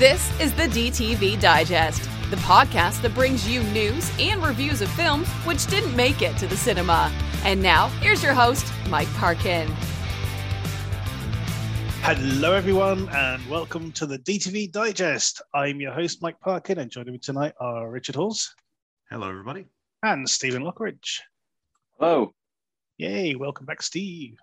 This is the DTV Digest, the podcast that brings you news and reviews of films which didn't make it to the cinema. And now, here's your host, Mike Parkin. Hello, everyone, and welcome to the DTV Digest. I'm your host, Mike Parkin, and joining me tonight are Richard Halls. Hello, everybody. And Stephen Lockridge. Hello. Yay, welcome back, Steve.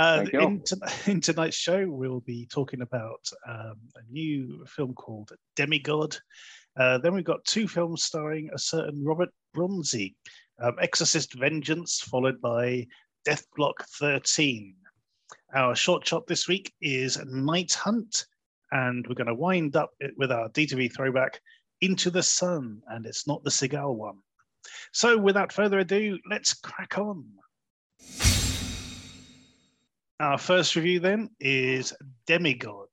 Uh, in, in, tonight's show, we'll be talking about um, a new film called Demigod. Uh, then we've got two films starring a certain Robert Bronzi um, Exorcist Vengeance, followed by Death Block 13. Our short shot this week is Night Hunt, and we're going to wind up with our DTV throwback Into the Sun, and it's not the Seagal one. So, without further ado, let's crack on. Our first review then is Demigod.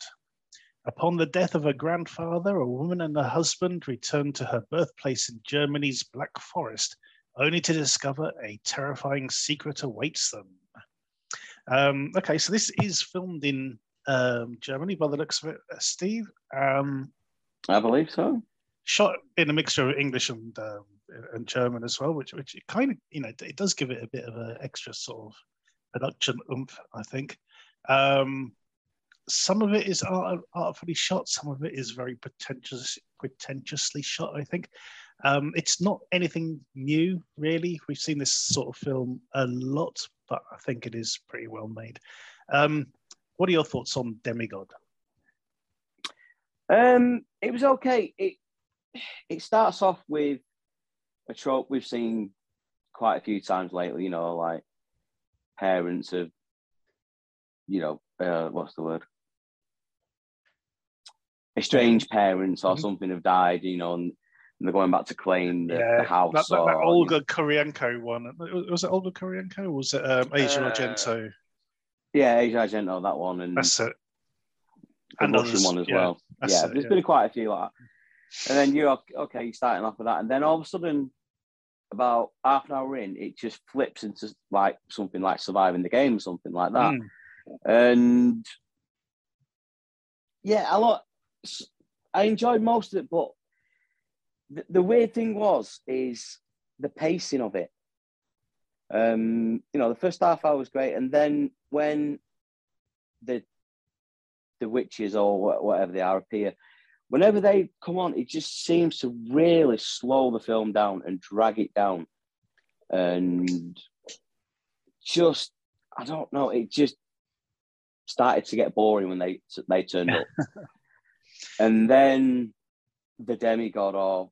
Upon the death of her grandfather, a woman and her husband return to her birthplace in Germany's Black Forest, only to discover a terrifying secret awaits them. Um, okay, so this is filmed in um, Germany by the looks of it, uh, Steve. Um, I believe so. Shot in a mixture of English and um, and German as well, which which kind of you know it does give it a bit of an extra sort of production oomph, I think. Um, some of it is art, artfully shot, some of it is very pretentious, pretentiously shot, I think. Um, it's not anything new, really. We've seen this sort of film a lot, but I think it is pretty well made. Um, what are your thoughts on Demigod? Um, it was okay. It it starts off with a trope we've seen quite a few times lately. You know, like parents of, you know, uh, what's the word? Estranged parents or mm-hmm. something have died, you know, and, and, they're going back to claim the, yeah, the house. That, that, that Olga Kurylenko one. Was it Olga Kurylenko or was it um, Asia uh, Argento? Yeah, Asia Argento, that one. And That's it. The and Russian others, one as yeah, well. Yeah, it, there's yeah. been quite a few like that. And then you're okay, you're starting off with that. And then all of a sudden, about half an hour in, it just flips into like something like surviving the game, something like that. Mm. And yeah, a lot. I enjoyed most of it, but the, the weird thing was is the pacing of it. Um, you know, the first half hour was great, and then when the the witches or whatever they are appear, whenever they come on, it just seems to really slow the film down and drag it down. And just, I don't know, it just started to get boring when they they turned up. and then the demigod or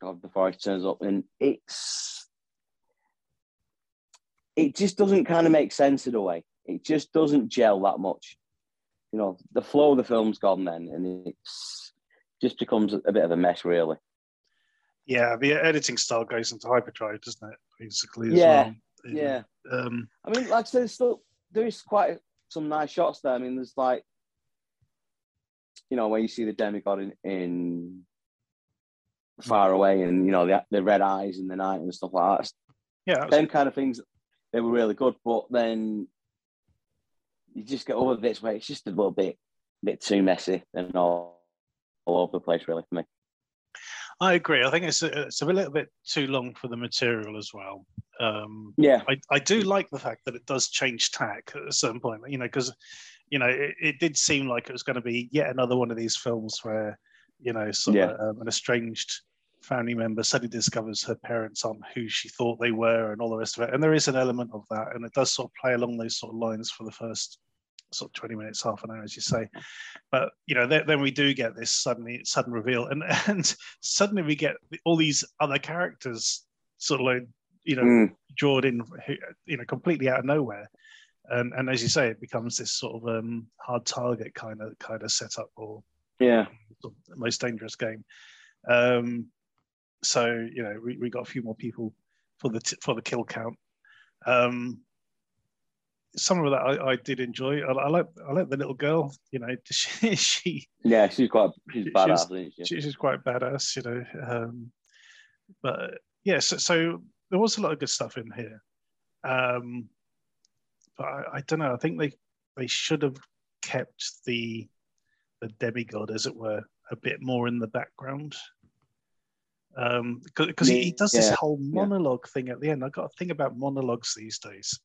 God before he turns up, and it's it just doesn't kind of make sense in a way. It just doesn't gel that much. You know, the flow of the film's gone then, and it's just becomes a bit of a mess, really. Yeah, the editing style goes into hyperdrive, doesn't it? Basically, yeah, well. yeah. Um, I mean, like I said, still there is quite some nice shots there. I mean, there's like, you know, when you see the demigod in, in far away, and you know the the red eyes in the night and stuff like that. Yeah, them kind of things. They were really good, but then you just get over this way. it's just a little bit, bit too messy and all all over the place, really, for me. I agree. I think it's a, it's a little bit too long for the material as well. Um, yeah, I, I do like the fact that it does change tack at a certain point. You know, because you know it, it, did seem like it was going to be yet another one of these films where you know sort yeah. of um, an estranged family member suddenly discovers her parents aren't who she thought they were and all the rest of it. And there is an element of that, and it does sort of play along those sort of lines for the first sort of 20 minutes, half an hour, as you say. But you know, then, then we do get this suddenly sudden reveal, and and suddenly we get all these other characters sort of like you know mm. drawn in, you know, completely out of nowhere. And, and as you say, it becomes this sort of um, hard target kind of kind of setup, or yeah, most dangerous game. Um, so you know, we, we got a few more people for the t- for the kill count. Um, some of that I, I did enjoy. I, I, like I like the little girl. You know, she, she yeah, she's quite she's badass. She, she's quite badass. You know, um, but yeah, so, so, there was a lot of good stuff in here. Um, but I, I don't know. I think they they should have kept the the demigod, as it were, a bit more in the background. Because um, he, he, does this whole monologue yeah. thing at the end. I've got a thing about monologues these days.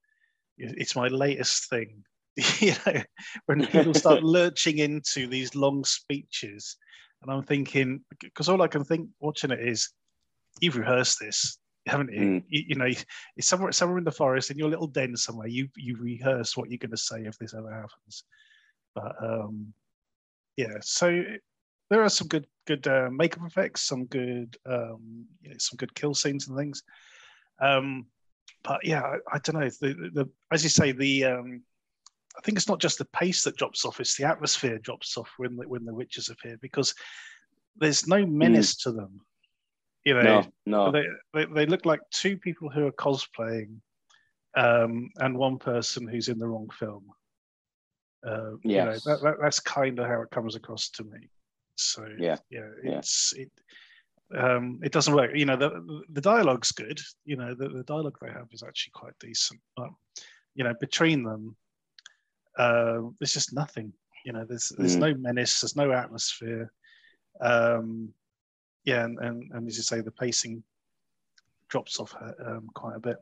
It's my latest thing. you know, when people start lurching into these long speeches, and I'm thinking, because all I can think watching it is, you've rehearsed this, haven't you? Mm. You, you, know, it's somewhere somewhere in the forest in your little den somewhere. You you rehearse what you're going to say if this ever happens. But um, yeah, so there are some good good uh, makeup effects, some good um, yeah, some good kill scenes and things. Um, but yeah, I, I don't know. The, the, the, as you say, the um, I think it's not just the pace that drops off; it's the atmosphere drops off when the, when the witches appear because there's no menace mm. to them. You know, no, no. They, they, they look like two people who are cosplaying, um, and one person who's in the wrong film. Uh, yes. You know, that, that, that's kind of how it comes across to me. So yeah, yeah, it's yeah. it. Um, it doesn't work. You know, the the dialogue's good. You know, the, the dialogue they have is actually quite decent. But you know, between them, uh, there's just nothing. You know, there's there's mm. no menace. There's no atmosphere. Um, yeah, and, and, and as you say, the pacing drops off um, quite a bit.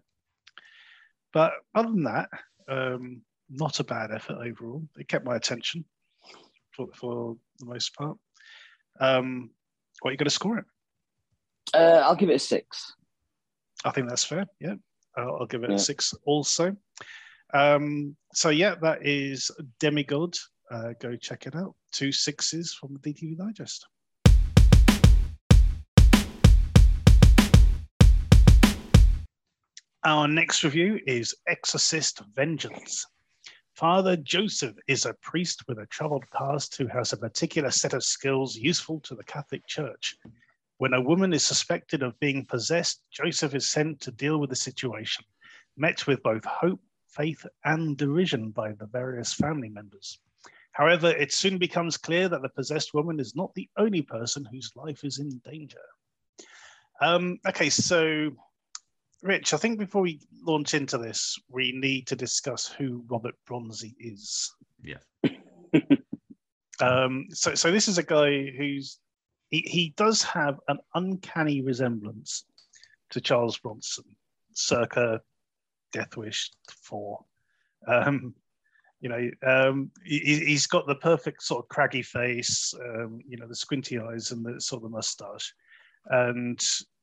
But other than that, um, not a bad effort overall. It kept my attention for, for the most part. Um, what are you going to score it? Uh, I'll give it a six. I think that's fair. Yeah, I'll, I'll give it yeah. a six also. Um, so yeah, that is Demigod. Uh, go check it out. Two sixes from the DTV Digest. Our next review is Exorcist Vengeance. Father Joseph is a priest with a troubled past who has a particular set of skills useful to the Catholic Church. When a woman is suspected of being possessed, Joseph is sent to deal with the situation, met with both hope, faith, and derision by the various family members. However, it soon becomes clear that the possessed woman is not the only person whose life is in danger. Um, okay, so Rich, I think before we launch into this, we need to discuss who Robert Bronzi is. Yeah. um, so, so this is a guy who's he, he does have an uncanny resemblance to Charles Bronson, circa Death Wish Four. Um, you know, um, he, has got the perfect sort of craggy face, um, you know, the squinty eyes and the sort of mustache, and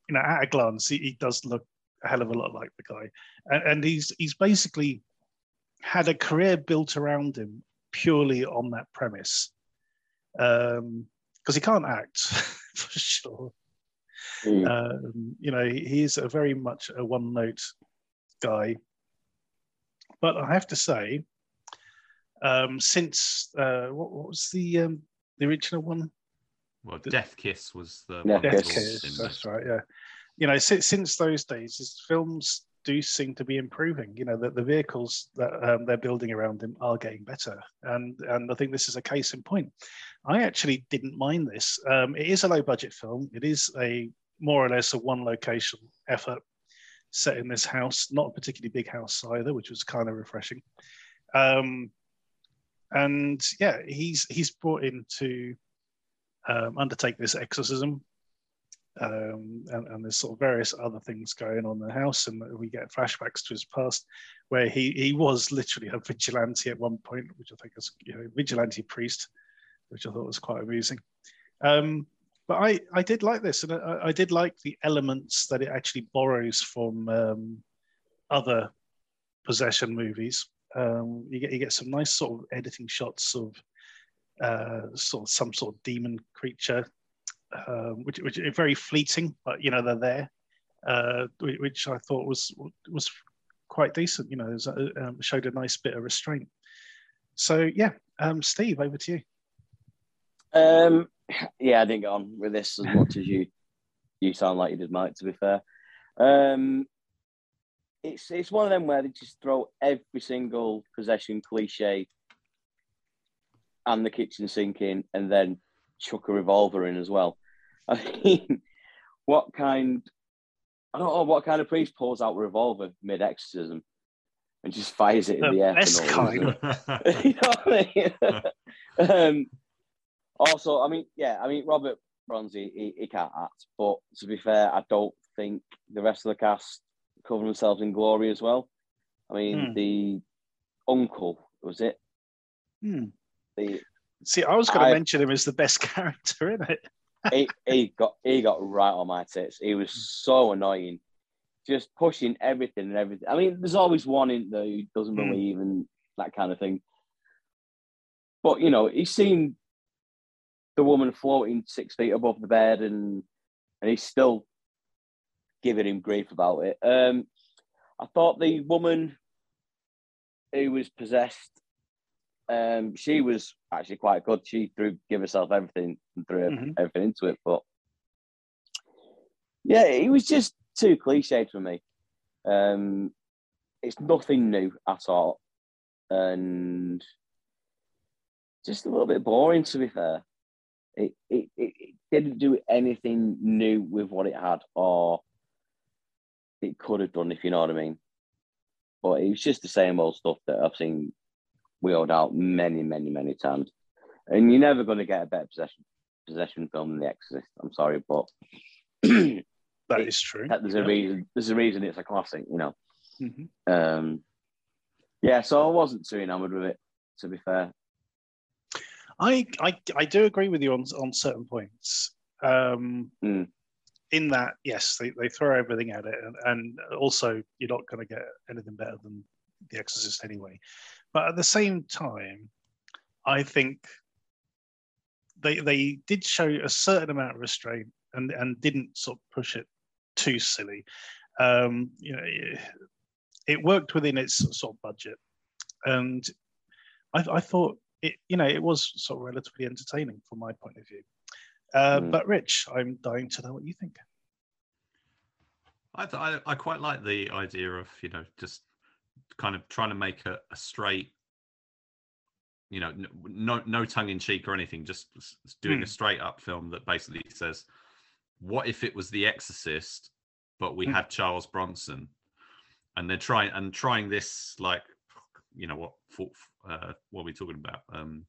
you know, at a glance, he, he does look a hell of a lot like the guy, and, and he's he's basically had a career built around him purely on that premise, because he can't act for sure. Mm. Um, you know, he, is a very much a one-note guy, but I have to say, um, since uh, what, what, was the um, the original one? Well, the, Death Kiss was the Death Kiss. That's right. Yeah, you know, since, since those days, his films do seem to be improving. You know, that the vehicles that um, they're building around him are getting better, and and I think this is a case in point. I actually didn't mind this. Um, it is a low budget film. It is a more or less a one location effort set in this house, not a particularly big house either, which was kind of refreshing. Um, and yeah, he's he's brought in to um, undertake this exorcism um, and, and, there's sort of various other things going on in the house, and we get flashbacks to his past, where he he was literally a vigilante at one point, which I think is you know vigilante priest, which I thought was quite amusing. Um, but I I did like this, and I, I, did like the elements that it actually borrows from um, other possession movies. Um, you get you get some nice sort of editing shots of uh, sort of some sort of demon creature um, which, which are very fleeting, but you know they're there, uh, which I thought was was quite decent. You know, was, uh, um, showed a nice bit of restraint. So yeah, um, Steve, over to you. Um, yeah, I didn't get on with this as much as you. You sound like you did, Mike. To be fair, um, it's it's one of them where they just throw every single possession cliche and the kitchen sink in, and then chuck a revolver in as well. I mean, what kind? I don't know what kind of priest pulls out a revolver mid exorcism and just fires it in the, the air. Best kind. you know what I mean? um, Also, I mean, yeah, I mean, Robert Bronzi, he, he can't act, but to be fair, I don't think the rest of the cast cover themselves in glory as well. I mean, Hmm. the uncle was it? Hmm. The See, I was going to I- mention him as the best character in it. he, he got he got right on my tits. He was so annoying, just pushing everything and everything. I mean, there's always one in there who doesn't Hmm. believe and that kind of thing. But you know, he's seen the woman floating six feet above the bed, and and he's still giving him grief about it. Um, I thought the woman who was possessed, um, she was actually quite good. She threw give herself everything and threw Mhm. everything into it, but yeah, it was just too cliched for me. Um, it's nothing new at all, and just a little bit boring to be fair. It, it, it, it didn't do anything new with what it had, or it could have done, if you know what I mean. But it was just the same old stuff that I've seen wheeled out many, many, many times. And you're never going to get a better possession possession film than The Exorcist. I'm sorry, but That It- is true. there's a reason. There's a reason it's a classic, you know. Mhm. Um, yeah, so I wasn't too enamored with it. To be fair, I, I I do agree with you on on certain points. Um, Mm. In that, yes, they, they throw everything at it, and, and also you're not going to get anything better than The Exorcist anyway. But at the same time, I think they they did show a certain amount of restraint and and didn't sort of push it too silly. Um, you know, it, it worked within its sort of budget, and I, I thought it you know it was sort of relatively entertaining from my point of view. Uh, Mm. But Rich, I'm dying to know what you think. I, I I quite like the idea of you know just kind of trying to make a, a straight, you know, no no tongue in cheek or anything, just doing a Hmm. straight up film that basically says, what if it was The Exorcist, but we Hmm. had Charles Bronson, and they're trying and trying this like, you know what, for, uh, what are we talking about? Um,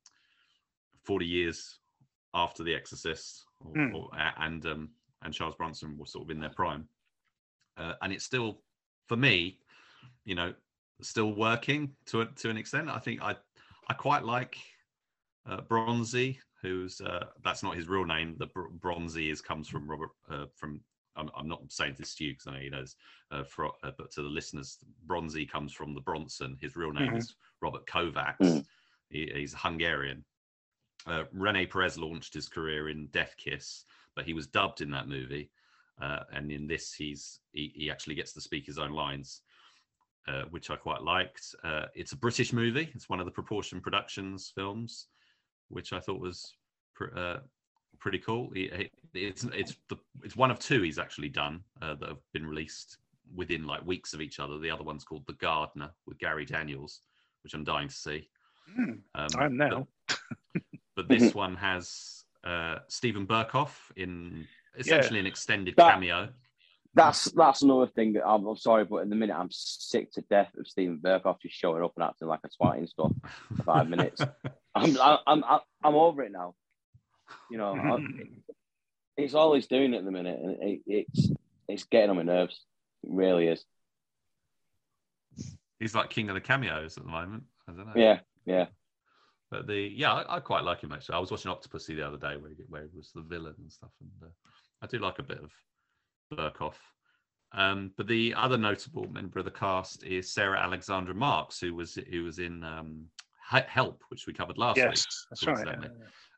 forty years after The Exorcist, or, Hmm. or, and um, and Charles Bronson was sort of in their prime uh, and it's still for me you know still working to to an extent i think i i quite like uh, bronzi who's uh, that's not his real name the Br- bronzi is comes from robert uh, from I'm, I'm not saying this to you because I know he knows, uh, for, uh, but to the listeners, Bronzi comes from the Bronson. His real name Mhm. is Robert Kovacs. Mm. He, he's Hungarian. Uh, Rene Perez launched his career in Death Kiss, but he was dubbed in that movie. Uh, and in this, he's he, he actually gets to speak his own lines, uh, which I quite liked. Uh, it's a British movie. It's one of the Proportion Productions films, which I thought was pr- uh, pretty cool. It's it's the it's one of two he's actually done uh, that have been released within like weeks of each other. The other one's called The Gardener with Gary Daniels, which I'm dying to see. Hmm, Um, I'm now. but this one has uh, Steven Berkoff in essentially an extended That- cameo. That's that's another thing that I'm, I'm sorry, but in the minute I'm sick to death of Steven Berkoff just showing up and acting like a twat and stuff. for Five minutes. I'm I'm I'm I'm over it now. You know, I, it's all he's doing at the minute, and it, it's it's getting on my nerves. It really is. He's like king of the cameos at the moment. I don't know. Yeah, yeah. But the yeah, I, I quite like him actually. I was watching Octopussy the other day where he, where he was the villain and stuff, and uh, I do like a bit of Berkoff. Um, but the other notable member of the cast is Sarah Alexandra Marks, who was who was in um, Help, which we covered last week. Yes, that's right. coincidentally.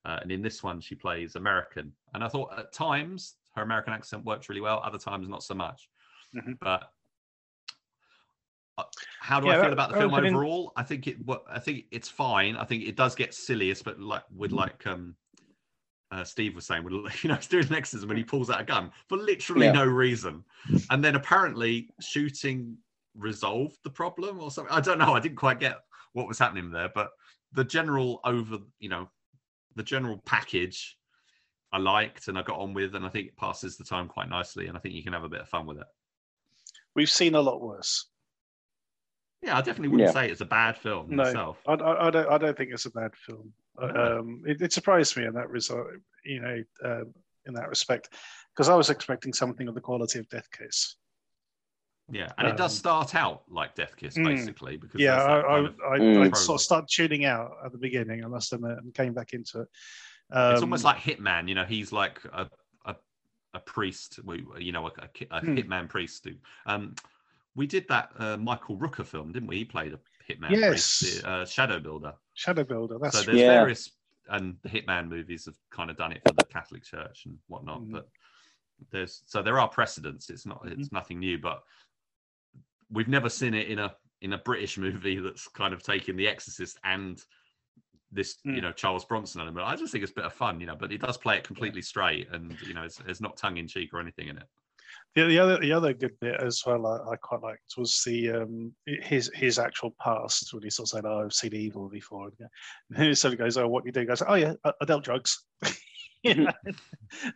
Uh, and in this one, she plays American. And I thought at times her American accent worked really well, other times not so much. Mhm. But uh, how do Yeah, I feel about the film overall? I think it. What I think it's fine. I think it does get silliest, but like with like um, uh, Steve was saying, with, you know, he's doing an exorcism and he pulls out a gun for literally Yeah. no reason, and then apparently shooting resolved the problem or something. I don't know. I didn't quite get what was happening there, but the general over, you know, the general package I liked and I got on with, and I think it passes the time quite nicely, and I think you can have a bit of fun with it. We've seen a lot worse. Yeah, I definitely wouldn't Yeah. say it's a bad film No, myself. I, I, I don't. I don't think it's a bad film. Um, it, it, surprised me in that result, you know, uh, in that respect, because I was expecting something of the quality of Death Kiss. Yeah, and um, it does um, start out like Death Kiss, mm. basically. Because yeah, I, I, I, mm. I, sort of started tuning out at the beginning, I must admit, and came back into it. Um, it's almost like Hitman. You know, he's like a a, a priest. You know, a, a, mm. hitman priest. Um, we did that uh, Michael Rooker film, didn't we? He played a hitman yes. priest, uh, Shadow Builder. Shadow Builder. That's so there's yeah. various, and the Hitman movies have kind of done it for the Catholic Church and whatnot. Mm. But there's so there are precedents. It's not it's mm. nothing new, but we've never seen it in a in a British movie that's kind of taken The Exorcist and this mm. you know Charles Bronson element. I just think it's a bit of fun, you know, but he does play it completely straight, and you know, it's, it's not tongue in cheek or anything in it. The, the other the other good bit as well I, I quite liked was the um, his his actual past when he sort of said, "Oh, I've seen evil before," and then he sort of goes, "Oh, what do you do?" He goes, "Oh yeah, I, I dealt drugs. I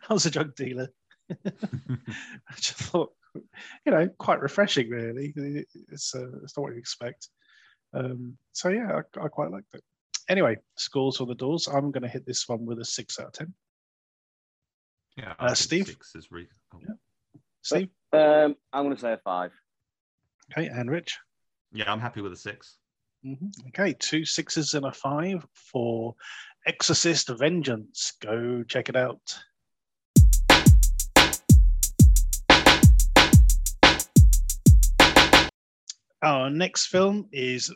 was a drug dealer." I just thought you know, quite refreshing, really. It's, uh, it's not what you expect. Um, so, yeah, I, I, quite liked it. Anyway, scores for the doors. I'm going to hit this one with a six out of 10. Yeah, uh, Steve? Six is re- oh. yeah. Steve? Um, I'm going to say a five. Okay, and Rich? Yeah, I'm happy with a 6 mm-hmm. Okay, two sixes and a five for Exorcist Vengeance. Go check it out. Our next film is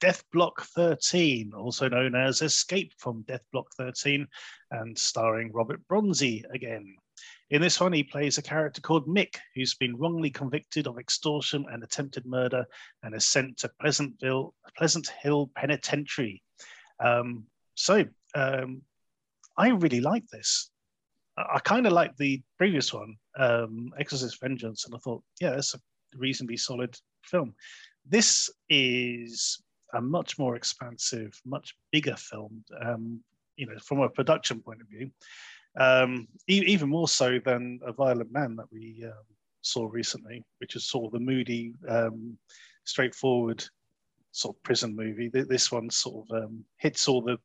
Death Block 13, also known as Escape from Death Block 13, and starring Robert Bronzi again. In this one, he plays a character called Mick, who's been wrongly convicted of extortion and attempted murder and is sent to Pleasantville, Pleasant Hill Penitentiary. Um, so, um, I really like this. I, I kind of like the previous one, um, Exorcist Vengeance, and I thought, yeah, that's a reasonably solid film. This is a much more expansive, much bigger film, um, you know, from a production point of view, um, e- even more so than A Violent Man that we um, saw recently, which is sort of the moody, um, straightforward sort of prison movie. This one sort of um, hits all the,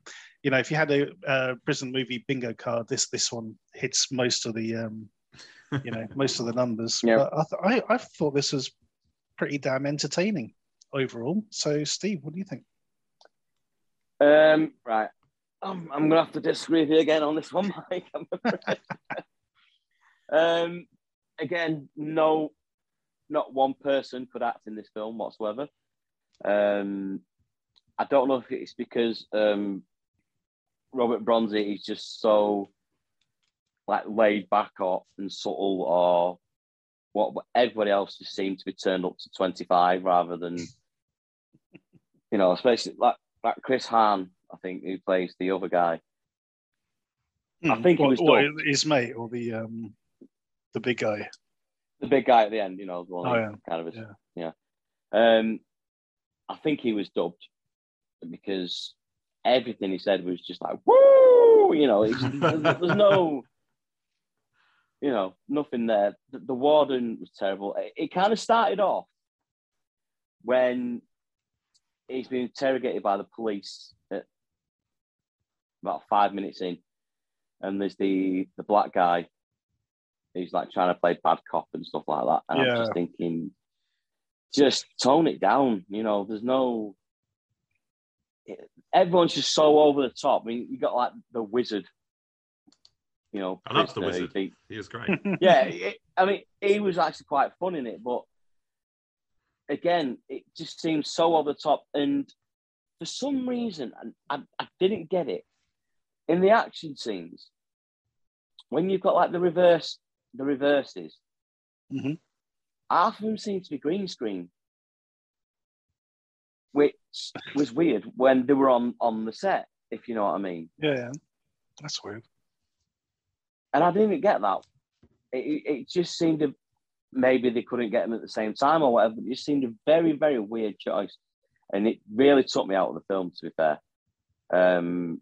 you know, if you had a, a, prison movie bingo card, this this one hits most of the, um, you know, most of the numbers. Yeah. But I, th- I, I thought this was pretty damn entertaining overall. So, Steve, what do you think? Um, right. Um, I'm to have to disagree with you again on this one, Mike. um, again, no, not one person could act in this film whatsoever. Um, I don't know if it's because um, Robert Bronzi is just so like laid back or and subtle, or what everybody else just seemed to be turned up to 25 rather than you know especially like like chris hahn i think who plays the other guy mm, i think what, he was his mate or the um the big guy the big guy at the end you know the one oh, yeah. kind of yeah. yeah um i think he was dubbed because everything he said was just like woo you know there's, there's no you know, nothing there. The, the warden was terrible. It, it kind of started off when he's been interrogated by the police about five minutes in, and there's the the black guy who's like trying to play bad cop and stuff like that. And yeah. I'm just thinking, just tone it down. You know, there's no. Everyone's just so over the top. I mean, you got like the wizard you know, I love the wizard. He, he was great. yeah, it, I mean, he was actually quite fun in it, but again, it just seems so over the top. And for some reason, I, I didn't get it in the action scenes when you've got like the reverse, the reverses. Mm-hmm. Half of them seem to be green screen, which was weird when they were on on the set. If you know what I mean. Yeah, yeah. that's weird and I didn't get that. It, it just seemed to maybe they couldn't get them at the same time or whatever. It just seemed a very very weird choice, and it really took me out of the film. To be fair, um,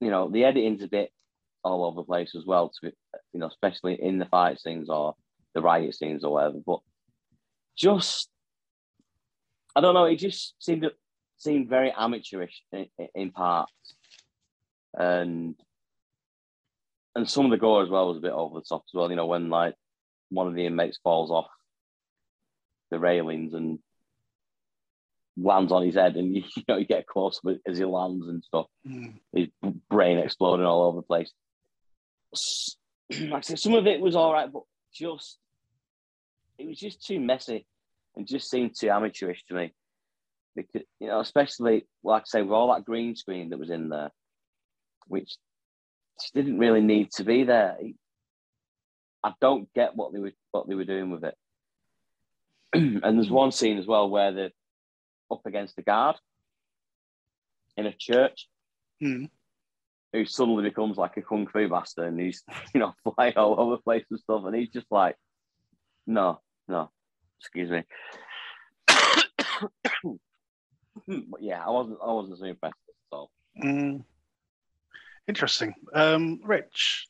you know the editing's a bit all over the place as well. To you know, especially in the fight scenes or the riot scenes or whatever. But just I don't know. It just seemed seemed very amateurish in, in parts. and and some of the gore as well was a bit over the top as well. You know, when like one of the inmates falls off the railings and lands on his head, and you, you know you get close up as he lands and stuff. Mm. His brain exploding all over the place. Like I said, some of it was all right, but just it was just too messy and just seemed too amateurish to me. Because you know, especially like I say, with all that green screen that was in there, which didn't really need to be there. I don't get what they were what they were doing with it. and there's one scene as well where they're up against a guard in a church, mm. who suddenly becomes like a kung fu master, and he's you know flying all over the place and stuff, and he's just like, no, no, excuse me. but yeah, I wasn't I wasn't so impressed at all. Mm. Interesting. Um, Rich.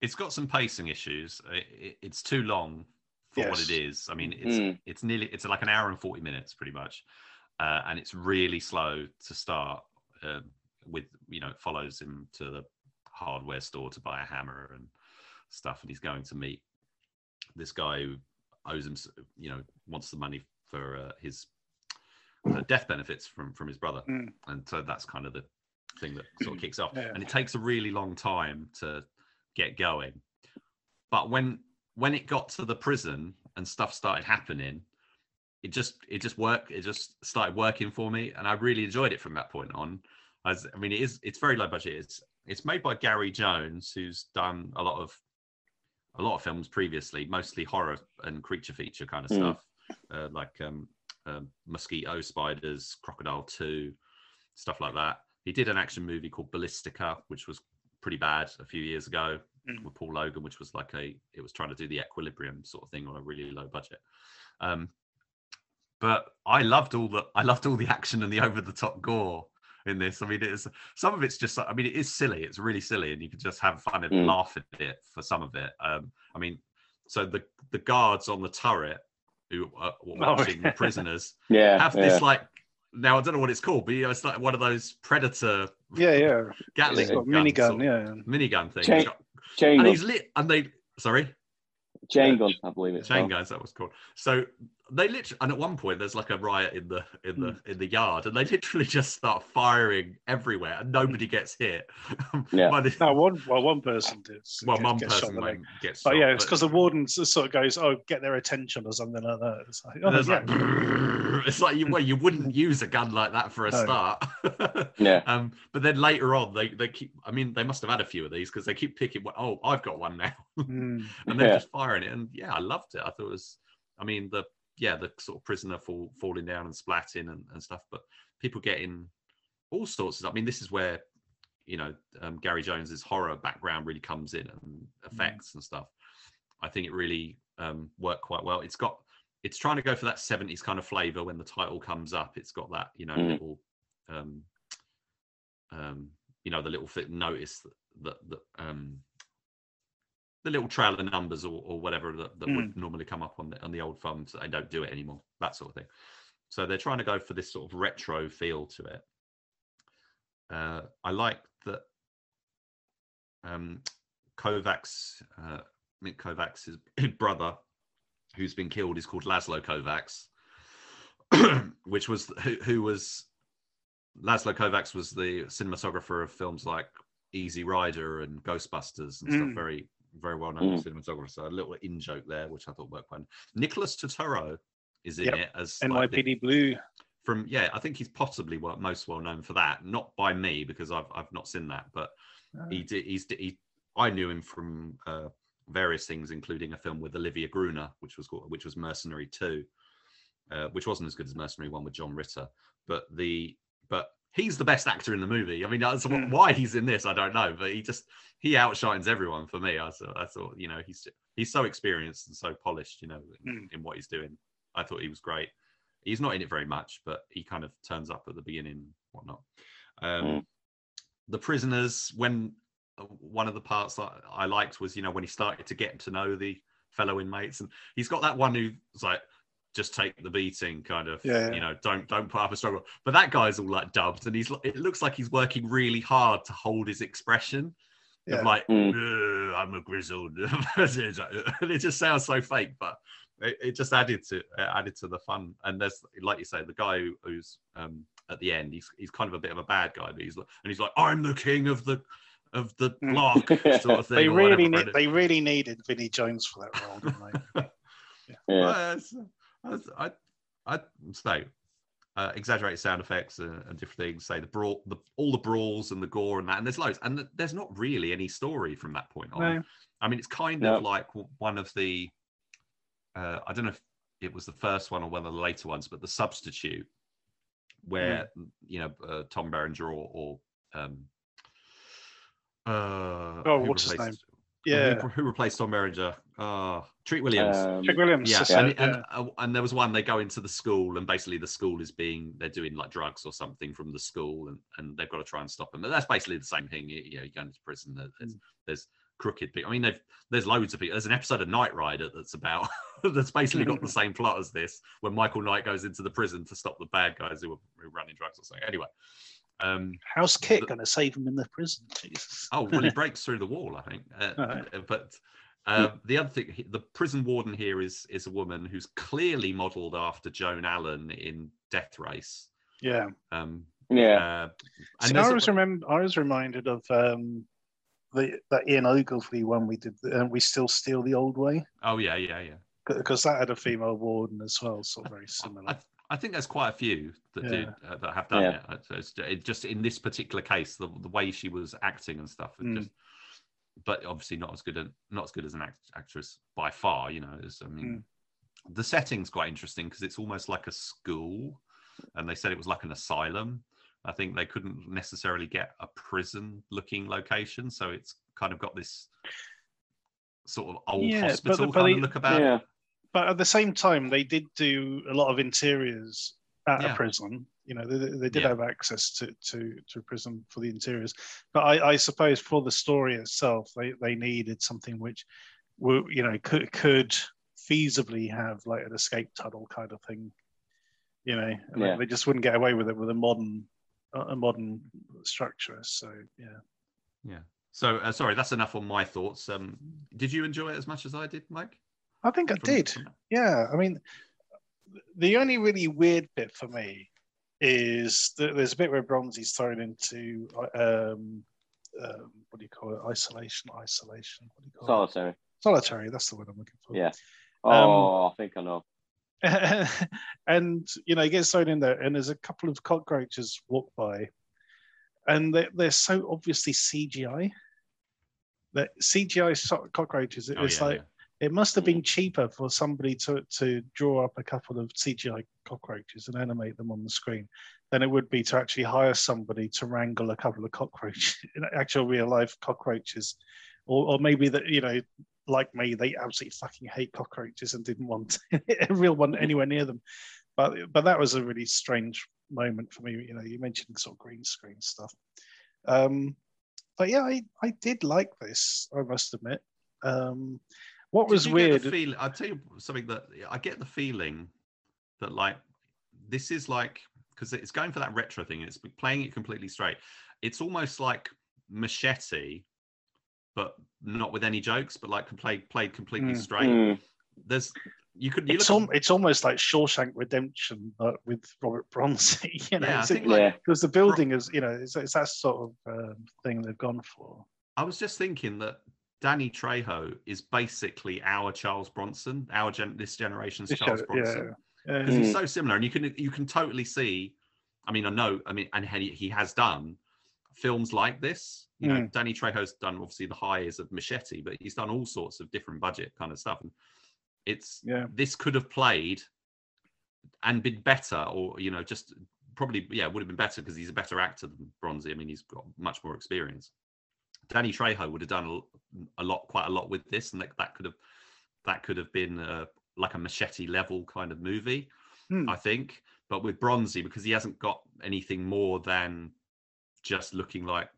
It's got some pacing issues. It, it's too long for yes. what it is. I mean, it's mm. it's nearly it's like an hour and forty minutes, pretty much, uh, and it's really slow to start. Uh, with you know, it follows him to the hardware store to buy a hammer and stuff, and he's going to meet this guy who owes him, you know, wants the money for uh, his uh, death benefits from from his brother, mm. and so that's kind of the thing that sort of kicks off. Yeah. And it takes a really long time to get going. But when when it got to the prison and stuff started happening, it just it just worked. It just started working for me, and I really enjoyed it from that point on. As I mean, it is it's very low budget. It's it's made by Gary Jones, who's done a lot of a lot of films previously, mostly horror and creature feature kind of mm. stuff, uh, like um, uh, Mosquito Spiders, Crocodile Two, stuff like that. He did an action movie called Ballistica, which was pretty bad a few years ago mm. with Paul Logan, which was like a it was trying to do the equilibrium sort of thing on a really low budget. Um, but I loved all the I loved all the action and the over the top gore in this. I mean, it's some of it's just I mean, it is silly. It's really silly, and you can just have fun and mm. laugh at it for some of it. Um, I mean, so the the guards on the turret who are oh, watching oh, the prisoners yeah, have yeah. this like now I don't know what it's called, but you know, it's like one of those predator. Yeah, yeah. Gatling minigun, yeah. Minigun thing. Chain, chain and he's lit, and they sorry. Chain gun, I believe it's chain guns. That was called. So they literally, and at one point there's like a riot in the in the mm. in the yard, and they literally just start firing everywhere, and nobody gets hit. Yeah. the, no, one well one person does Well, one person shot gets. But shot, yeah, it's because the warden sort of goes, "Oh, get their attention" or something like that. It's like, oh, yeah. like, it's like you well, you wouldn't use a gun like that for a no. start. yeah. Um, but then later on, they they keep. I mean, they must have had a few of these because they keep picking. Oh, I've got one now, mm. and they're yeah. just firing it. And yeah, I loved it. I thought it was. I mean, the yeah, the sort of prisoner fall, falling down and splatting and, and stuff, but people getting all sorts of. I mean, this is where you know um, Gary Jones's horror background really comes in and effects mm. and stuff. I think it really um, worked quite well. It's got it's trying to go for that 70s kind of flavor when the title comes up. It's got that you know mm. little um, um, you know the little notice that that, that um, the little trail of numbers or, or whatever that, that mm. would normally come up on the on the old phones. They don't do it anymore. That sort of thing. So they're trying to go for this sort of retro feel to it. Uh, I like that um, Kovacs, uh, Mick Kovacs' brother, who's been killed, is called Laszlo Kovacs, which was who, who was Laszlo Kovacs was the cinematographer of films like Easy Rider and Ghostbusters and mm. stuff. Very very well known mm. cinematographer. So a little in joke there, which I thought worked quite. Nicholas Turturro is in yep. it as NYPD like Blue. From yeah, I think he's possibly most well known for that. Not by me because I've I've not seen that, but oh. he did. He's he. I knew him from uh, various things, including a film with Olivier Gruner, which was called, which was Mercenary Two, uh, which wasn't as good as Mercenary One with John Ritter. But the but he's the best actor in the movie. I mean, that's mm. why he's in this. I don't know, but he just he outshines everyone for me. I thought, I thought you know he's he's so experienced and so polished, you know, mm. in what he's doing. I thought he was great. He's not in it very much, but he kind of turns up at the beginning, whatnot. Um, mm. The prisoners, when uh, one of the parts that I liked was, you know, when he started to get to know the fellow inmates, and he's got that one who's like just take the beating kind of Yeah, yeah. you know don't don't put up a struggle but that guy's all like dubbed and he's it looks like he's working really hard to hold his expression Yeah. of like Mm. I'm a grizzled it just sounds so fake but it, it just added to it added to the fun and there's like you say the guy who, who's um at the end he's he's kind of a bit of a bad guy but he's like and he's like i'm the king of the of the Mm. block sort of thing They really whatever, need, they really needed Vinnie Jones for that role, didn't they? Yeah. Well, it's- I, I, I say uh, exaggerated sound effects and, and different things. Say the brawl, the all the brawls and the gore and that, and there's loads, and th- there's not really any story from that point on. No. I mean, it's kind No. of like one of the, uh, I don't know if it was the first one or one of the later ones, but the substitute, where you know uh, Tom Berenger or, or um, uh, Oh, what's his replaced- Yeah. who, who replaced Tom Berenger? Uh, Treat Williams. Um, Trick Williams. Yeah, that's and, it, and, yeah. uh, and there was one they go into the school, and basically the school is being they're doing like drugs or something from the school, and, and they've got to try and stop them. But that's basically the same thing. You, you know, you go into prison. There's, Mm. there's crooked people. I mean, they've, there's loads of people. There's an episode of Knight Rider that's about that's basically got the same plot as this, when Michael Knight goes into the prison to stop the bad guys who are, who are running drugs or something. Anyway, um, How's KITT going to save him in the prison? Jesus. Oh, well, he breaks through the wall, I think. Uh, Alright. uh, But uh, the other thing, the prison warden here is is a woman who's clearly modelled after Joan Allen in Death Race. Yeah. Um, yeah. uh, See, there's I a- was remember. I was reminded of um, the that Ian Ogilvy one we did. And we still steal the old way oh yeah, yeah, yeah. because that had a female warden as well, so very similar. I, I think there's quite a few that Yeah. did uh, that have done Yeah. it. So It's, it just in this particular case, the, the way she was acting and stuff, Mm. just, but obviously not as good as not as good as an act, actress by far. You know, as, I mean, Mm. the setting's quite interesting because it's almost like a school, and they said it was like an asylum. I think they couldn't necessarily get a prison-looking location, so it's kind of got this sort of old Yeah, but hospital the- but kind they- of look about. it. yeah. But at the same time, they did do a lot of interiors at Yeah. a prison. You know, they, they did Yeah. have access to, to, to a prison for the interiors. But I, I suppose for the story itself, they, they needed something which, were, you know, could could feasibly have like an escape tunnel kind of thing. You know, and Yeah. they just wouldn't get away with it with a modern a modern structure. So yeah. Yeah. So uh, sorry, that's enough on my thoughts. Um, did you enjoy it as much as I did, Mike? I think I did. Yeah, I mean, the only really weird bit for me is that there's a bit where Bronzi's thrown into um, um, what do you call it? Isolation, isolation. What do you call Solitary. it? Solitary. That's the word I'm looking for. Yeah. Um, Oh, I think I know. and you know, he gets thrown in there, and there's a couple of cockroaches walk by, and they're, they're so obviously CGI. That CGI so- cockroaches, Oh, it's yeah, like it must have been cheaper for somebody to, to draw up a couple of CGI cockroaches and animate them on the screen than it would be to actually hire somebody to wrangle a couple of cockroaches, actual real life cockroaches. Or, or maybe that, you know, like me, they absolutely fucking hate cockroaches and didn't want a real one anywhere near them. But but that was a really strange moment for me. You know, you mentioned sort of green screen stuff. Um, but yeah, I, I did like this, I must admit. Um, what Did was you get weird? The feel, I'll tell you something that I get the feeling that like this is like because it's going for that retro thing. It's playing it completely straight. It's almost like Machete, but not with any jokes, but like played played completely Mm. straight. Mm. There's you could you it's, look al- it's almost like Shawshank Redemption but with Robert Bronzi. You know, Yeah, I think like Yeah. because the building is, you know, it's, it's that sort of um, thing they've gone for. I was just thinking that Danny Trejo is basically our Charles Bronson, our gen- this generation's This Charles show- Bronson. yeah, because yeah. he's Mm. so similar and you can you can totally see i mean i know i mean and he, he has done films like this you know Mm. danny trejo's done obviously the highs of machete but he's done all sorts of different budget kind of stuff and it's Yeah. this could have played and been better or you know just probably yeah would have been better because he's a better actor than bronzi i mean he's got much more experience danny trejo would have done a, a lot quite a lot with this and that, that could have that could have been uh, like a machete level kind of movie Hmm. I think. But with Bronzi, because he hasn't got anything more than just looking like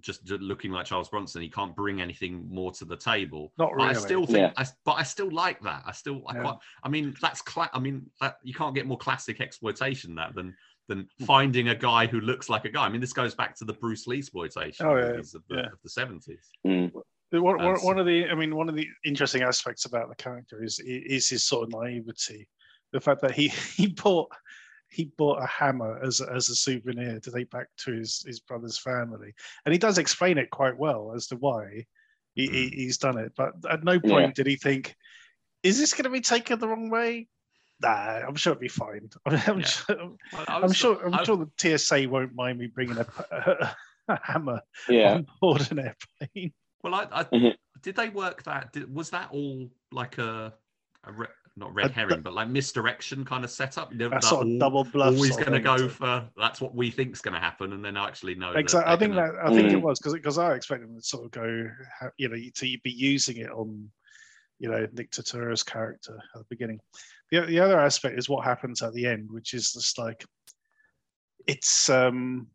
just, just looking like Charles Bronson. He can't bring anything more to the table. Not But I still think, Yeah. I, but I still like that. I still, I, Yeah. quite, I mean, that's, cla- I mean, that you can't get more classic exploitation that than than Hmm. finding a guy who looks like a guy. I mean, this goes back to the Bruce Lee exploitation Oh, yeah, of the, yeah. of the 70s. Mm. One, one, That's- one of the, I mean, one of the interesting aspects about the character is is his sort of naivety. The fact that he he bought he bought a hammer as a, as a souvenir to take back to his his brother's family, and he does explain it quite well as to why he, he, he's done it. But at no point Yeah. did he think, "Is this going to be taken the wrong way?" Nah, I'm sure it'll be fine. I'm, Yeah. sure, I- I I'm sure. I'm I- sure the TSA won't mind me bringing a, a, hammer Yeah. on board an airplane. Well, I, I Mhm. did they work that? Did, was that all like a, a re, not red A- herring, but like misdirection kind of setup? You know, That that sort of double bluff. always going to go for that's what we think's going to happen, and then actually no. that Exactly. I think gonna- that I think it Mm. was because because I expected them to sort of go, you know, to be using it on, you know, Nick Turturro's character at the beginning. The the other aspect is what happens at the end, which is just like, it's um.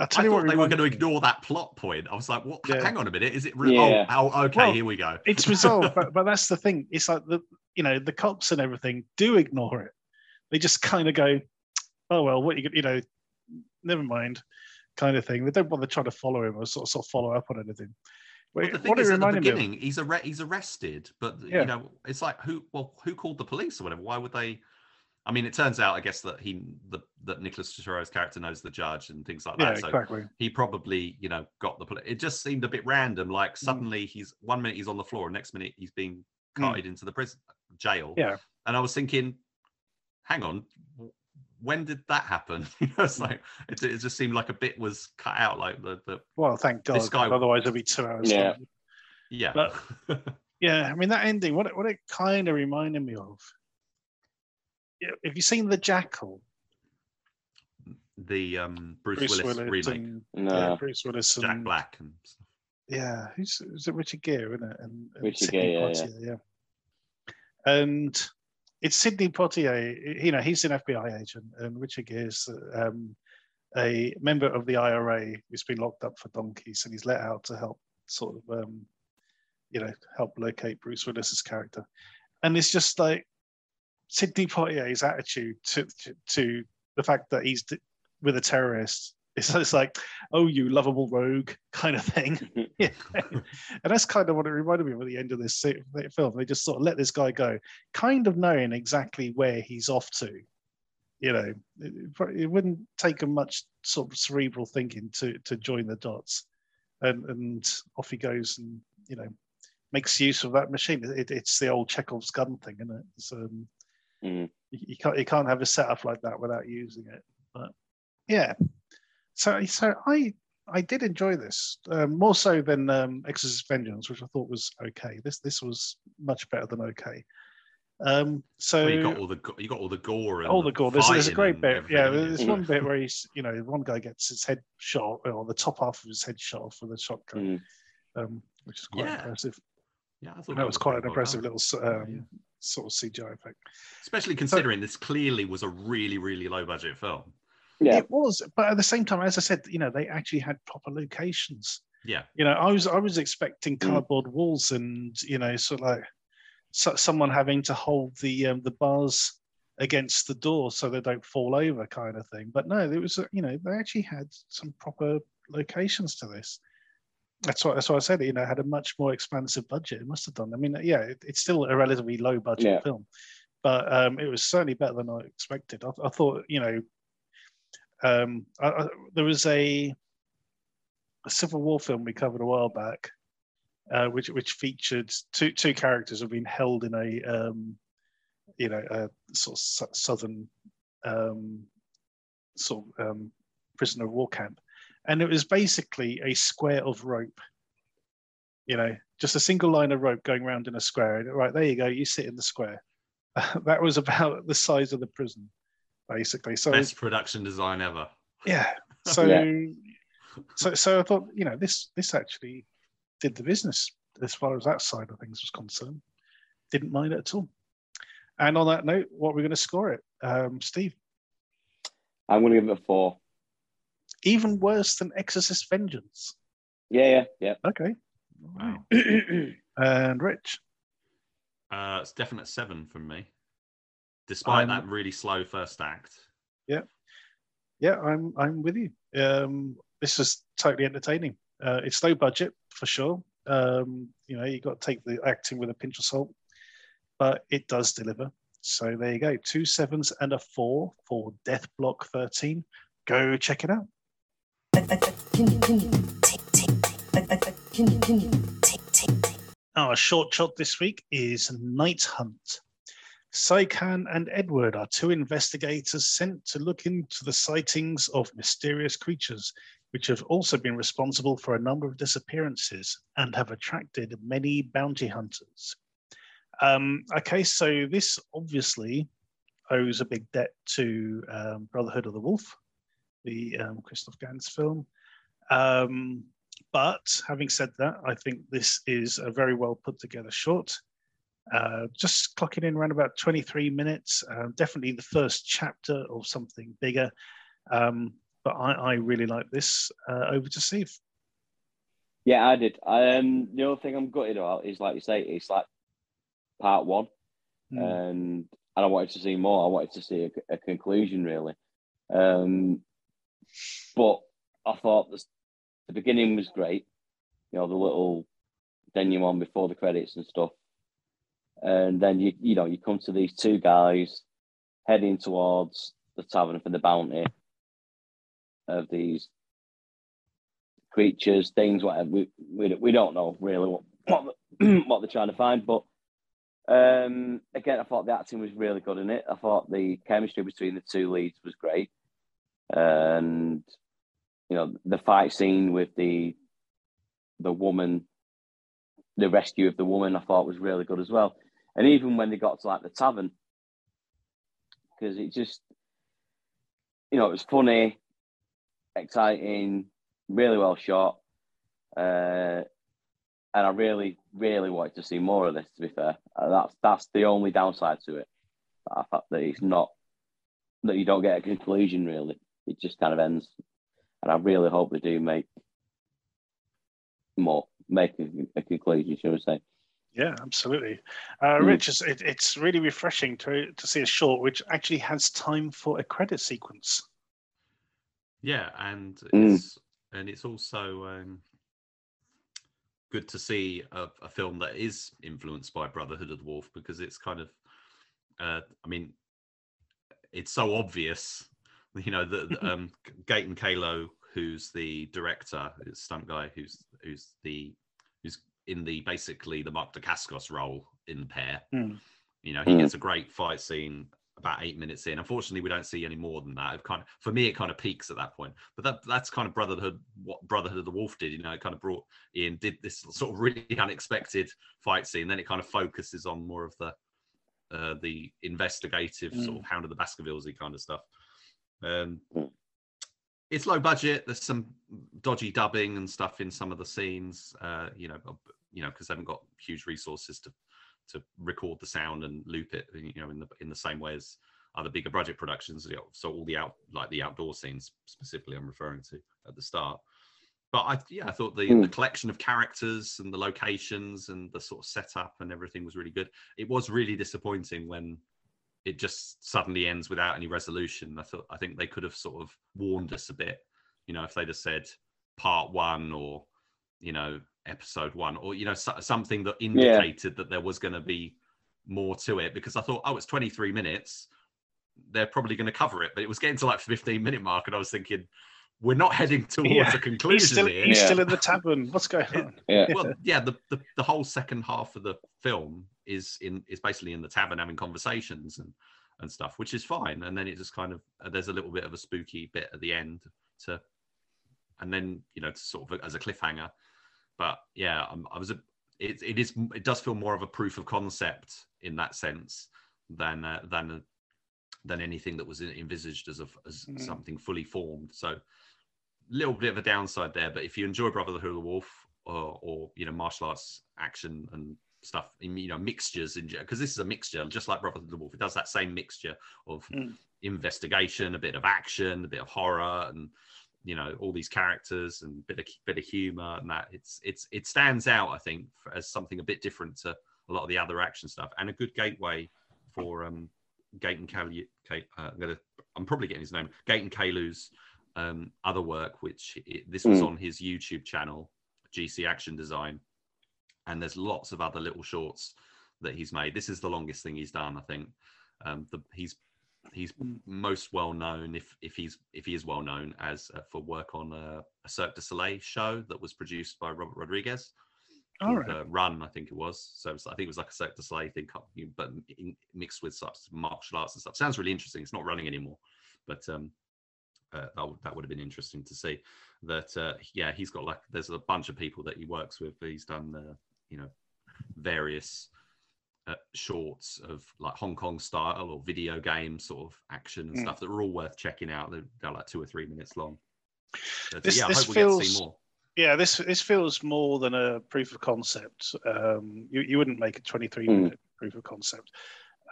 I'll I tell you thought what they were reminded going to ignore that plot point. I was like, "What? Yeah. Hang on a minute. Is it? Re- Yeah. Oh, oh, okay. Well, here we go." it's resolved, but but that's the thing. It's like the you know the cops and everything do ignore it. They just kind of go, oh well, what you you know, never mind, kind of thing. They don't bother trying to follow him or sort of, sort of follow up on anything. Well, But the thing is, at the reminded me of- beginning, he's arre- he's arrested, but Yeah. you know, it's like who? Well, who called the police or whatever? Why would they? I mean, it turns out, I guess that he, the, that Nicholas Turturro's character knows the judge and things like yeah, that. So exactly. he probably, you know, got the. poli- It just seemed a bit random. Like Mm. suddenly he's one minute he's on the floor, and next minute he's being carted into the prison jail. Mm. Yeah. And I was thinking, hang on, when did that happen? You know, it's like it, it just seemed like a bit was cut out. Like the, the Well, thank God. This guy- Otherwise, it'd be two hours. Yeah. long. yeah. But- Yeah, I mean that ending. What it, what it kind of reminded me of. Yeah, have you seen the Jackal? the um, Bruce, Bruce Willis, Willis remake, and No. yeah, Bruce Willis and Jack Black, and stuff. Yeah, who's is it Richard Gere, isn't it? And, and Richard Sidney Gere, yeah, Poitier, yeah. And it's Sidney Poitier. You know, he's an FBI agent, and Richard Gere's um, a member of the IRA who's been locked up for donkeys, and he's let out to help sort of, um, you know, help locate Bruce Willis's character. And it's just like Sidney Poitier's attitude to, to, to the fact that he's with a terrorist. It's, it's like, oh, you lovable rogue kind of thing. yeah. And that's kind of what it reminded me of at the end of this film. They just sort of let this guy go, kind of knowing exactly where he's off to. You know, it, it wouldn't take him much sort of cerebral thinking to to join the dots, and and off he goes, and you know, makes use of that machine. It, it's the old Chekhov's gun thing, isn't it? It's, um, Mhm. you, you can't you can't have a setup like that without using it. But yeah, so so I I did enjoy this um, more so than um, Exorcist Vengeance, which I thought was okay. This this was much better than okay. Um, so Well, you got all the you got all the gore and all the gore. There's, there's a great bit. Yeah, there's Mm. one bit where he's you know one guy gets his head shot or the top half of his head shot off with a shotgun, Mm. um, which is quite Yeah. impressive. Yeah, I thought That was quite an pretty impressive little um, yeah. sort of CGI effect. Especially considering this clearly was a really really low budget film. Yeah. It was, but at the same time, as I said, you know, they actually had proper locations. Yeah, You know, I was I was expecting Mm. cardboard walls and you know, sort of like so, someone having to hold the um, the bars against the door so they don't fall over, kind of thing. But no, there was, you know, they actually had some proper locations to this. That's what that's what I said. You know, had a much more expansive budget. It must have done. I mean, yeah, it, it's still a relatively low budget Yeah. film, but um, it was certainly better than I expected. I, I thought, you know, um, I, I, there was a, a Civil War film we covered a while back, uh, which which featured two two characters who've been held in a um, you know a sort of southern um, sort of um, prisoner of war camp, and it was basically a square of rope. You know, just a single line of rope going around in a square. Right there, you go. You sit in the square. that was about the size of the prison, basically. So best production design ever. yeah. So, Yeah. so, so I thought, you know, this this actually did the business as far as that side of things was concerned. Didn't mind it at all. And on that note, what are we're going to score it, um, Steve. I'm going to give it a four. even worse than Exorcist Vengeance. Yeah, yeah, yeah. Okay. Wow. And Rich. Uh, it's definite seven from me, despite I'm- that really slow first act. Yeah, yeah, I'm I'm with you. Um, this is totally entertaining. Uh, it's low budget for sure. Um, you know, you got to take the acting with a pinch of salt, but it does deliver. So there you go, two sevens and a four for Death Block 13. Go check it out. Our short shot this week is Night Hunt. Saikan and Edward are two investigators sent to look into the sightings of mysterious creatures, which have also been responsible for a number of disappearances and have attracted many bounty hunters. Um, okay, so this obviously owes a big debt to um, Brotherhood of the Wolf, the um, Christophe Gans film. Um, but having said that, I think this is a very well put together short. Uh, just clocking in around about 23 minutes. Uh, definitely the first chapter of something bigger. Um, but I, I really like this. Uh, over to Steve. Yeah, I did. Um, the only thing I'm gutted about is, like you say, it's like part one, Hmm. and and I wanted to see more. I wanted to see a, a conclusion, really. Um, but I thought the, the beginning was great. You know, the little denouement before the credits and stuff, and then you you know you come to these two guys heading towards the tavern for the bounty of these creatures, things, whatever. We, we, we don't know really what what, what they're trying to find, but um, again, I thought the acting was really good in it. I thought the chemistry between the two leads was great, and you know the fight scene with the the woman, the rescue of the woman, I thought was really good as well. And even when they got to like the tavern, because it just, you know, it was funny, exciting, really well shot. Uh, and I really, really wanted to see more of this. To be fair, Uh, that's that's the only downside to it. I thought that it's not that you don't get a conclusion. Really, it just kind of ends. And I really hope they do make more, make a, a conclusion. Shall we say? Yeah, absolutely. Uh, Hmm. Rich, it's, it, it's really refreshing to, to see a short which actually has time for a credit sequence. Yeah, and Mm. it's and it's also um, good to see a, a film that is influenced by Brotherhood of the Wolf because it's kind of, uh, I mean, it's so obvious. You know, the, the um, Gaten Kalo, who's the director, is stunt guy, who's who's the who's in the basically the Mark Dacascos role in the pair. Hmm. You know, he Mm. gets a great fight scene about eight minutes in. Unfortunately, we don't see any more than that. It kind of, for me, it kind of peaks at that point. But that that's kind of Brotherhood, what Brotherhood of the Wolf did. You know, it kind of brought in, did this sort of really unexpected fight scene. Then it kind of focuses on more of the uh, the investigative sort of Hound of the Baskervillesy kind of stuff. Um, Mm. it's low budget. There's some dodgy dubbing and stuff in some of the scenes. Uh, you know, you know, because they haven't got huge resources to to record the sound and loop it. You know, in the in the same way as other bigger budget productions. you know, So all the out like the outdoor scenes specifically, I'm referring to at the start. But I yeah, I thought the, Mm. the collection of characters and the locations and the sort of setup and everything was really good. It was really disappointing when it just suddenly ends without any resolution. I thought I think they could have sort of warned us a bit. You know, if they'd have said part one or you know episode one or you know so, something that indicated that there was going to be more to it because I thought oh it's 23 minutes they're probably going to cover it but it was getting to like 15 minute mark and I was thinking we're not heading towards Yeah. a conclusion He's still, here he's Yeah. still in the tavern. What's going on? Yeah. well, yeah, the, the the whole second half of the film is in is basically in the tavern having conversations and and stuff, which is fine. And then it just kind of uh, there's a little bit of a spooky bit at the end to, and then you know to sort of as a cliffhanger. But yeah, I'm, I was a it it is it does feel more of a proof of concept in that sense than uh, than than anything that was envisaged as a as Mm. something fully formed. So little bit of a downside there, but if you enjoy Brotherhood of the Wolf or, or you know martial arts action and stuff, you know mixtures in because this is a mixture, just like Brotherhood of the Wolf. It does that same mixture of Mm. investigation, a bit of action, a bit of horror, and you know all these characters and bit of bit of humor and that it's it's it stands out I think as something a bit different to a lot of the other action stuff and a good gateway for um Gaten Kalu. Uh, I'm gonna I'm probably getting his name Gaten Kalu's um, other work, which it, this was mm. on his YouTube channel, GC Action Design, and there's lots of other little shorts that he's made. This is the longest thing he's done, I think. Um, the, he's he's most well known if if he's if he is well known as uh, for work on a, a, Cirque du Soleil show that was produced by Robert Rodriguez. All right. Uh, Run, I think it was. So it was, I think it was like a Cirque du Soleil thing, but in, mixed with such martial arts and stuff. Sounds really interesting. It's not running anymore, but um, uh, that, would, that would have been interesting to see. That uh, yeah, he's got like there's a bunch of people that he works with. He's done the you know various uh, shorts of like Hong Kong style or video game sort of action and mm. stuff that are all worth checking out. They're, they're like two or three minutes long. But, this, yeah, this feels, Yeah, this this feels more than a proof of concept. Um, you you wouldn't make a 23 mm. minute proof of concept.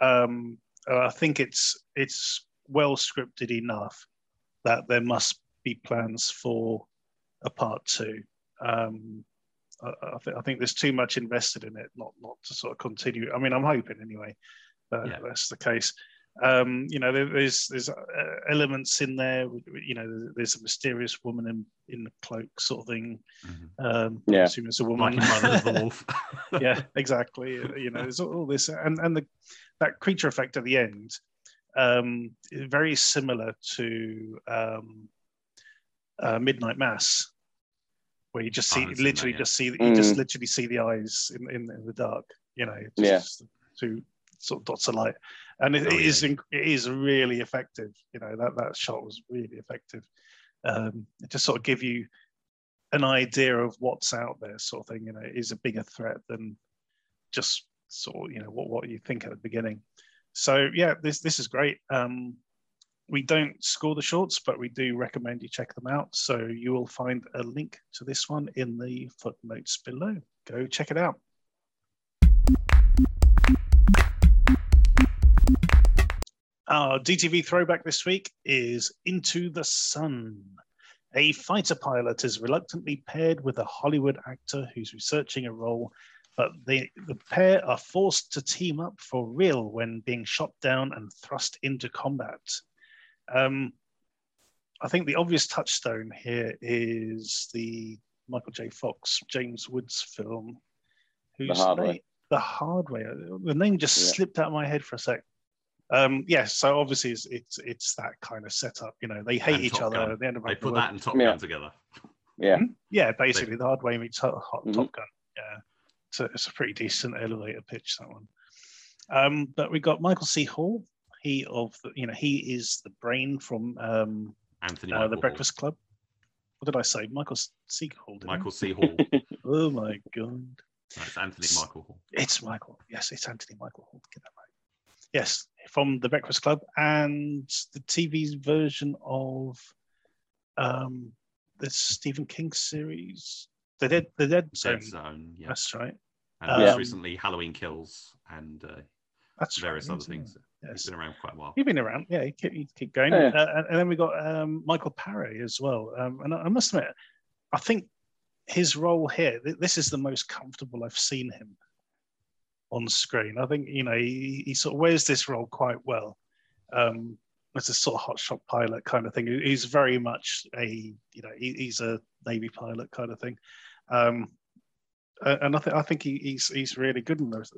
Um, I think it's it's well scripted enough that there must be plans for a part two. Um, I, I, th- I, think there's too much invested in it, not not to sort of continue. I mean, I'm hoping anyway that yeah. that's the case. Um, you know, there, there's there's uh, elements in there. You know, there's a mysterious woman in in the cloak, sort of thing. Mm-hmm. Um, yeah, assuming it's a woman. yeah, exactly. You know, there's all this, and and the that creature effect at the end um, very similar to um, uh, Midnight Mass, where you just see oh, literally that, yeah. just see you mm. just literally see the eyes in, in, in the dark. You know, just yeah. two sort of dots of light, and it, oh, it is, it is really effective. You know that that shot was really effective. Um, it just sort of give you an idea of what's out there, sort of thing. You know, it is a bigger threat than just sort of you know what what you think at the beginning. So yeah, this this is great. Um, we don't score the shorts, but we do recommend you check them out. So you will find a link to this one in the footnotes below. Go check it out. Our DTV throwback this week is Into the Sun. A fighter pilot is reluctantly paired with a Hollywood actor who's researching a role but the, the pair are forced to team up for real when being shot down and thrust into combat. Um, I think the obvious touchstone here is the Michael J. Fox, James Woods film. Who's the hard way. The hard way. The name just yeah. slipped out of my head for a sec. Um, yes, yeah, so obviously it's, it's, it's that kind of setup. You know, they hate and each other. At the end of the day. they put that and Top yeah. Gun together. Yeah, hmm? yeah, basically they, the hard way meets Top, mm-hmm. Top Gun. Yeah, it's a, it's a pretty decent elevator pitch that one. Um, but we got Michael C. Hall. He of the, you know he is the brain from um, Anthony uh, the Breakfast Club. What did I say? Michael C. Hall. Michael C. Hall. oh my god. No, it's Anthony Michael Hall. It's Michael. Yes, it's Anthony Michael Hall. Get that right. Yes, from the Breakfast Club and the TV's version of um, the Stephen King series, the Dead, the Dead Zone. Dead Zone. Yeah. That's right. And um, most recently, Halloween Kills and uh, that's various right, other things. Yes. He's been around quite a while. He's been around, yeah. He keep, he keep going. Yeah. Uh, and, and, then we got um, Michael Paré as well. Um, and I, I, must admit, I think his role here, th- this is the most comfortable I've seen him on screen. I think you know he, he sort of wears this role quite well. Um, it's a sort of hotshot pilot kind of thing. He's very much a you know he, he's a navy pilot kind of thing. Um, and I, th- I think he, he's he's really good in this.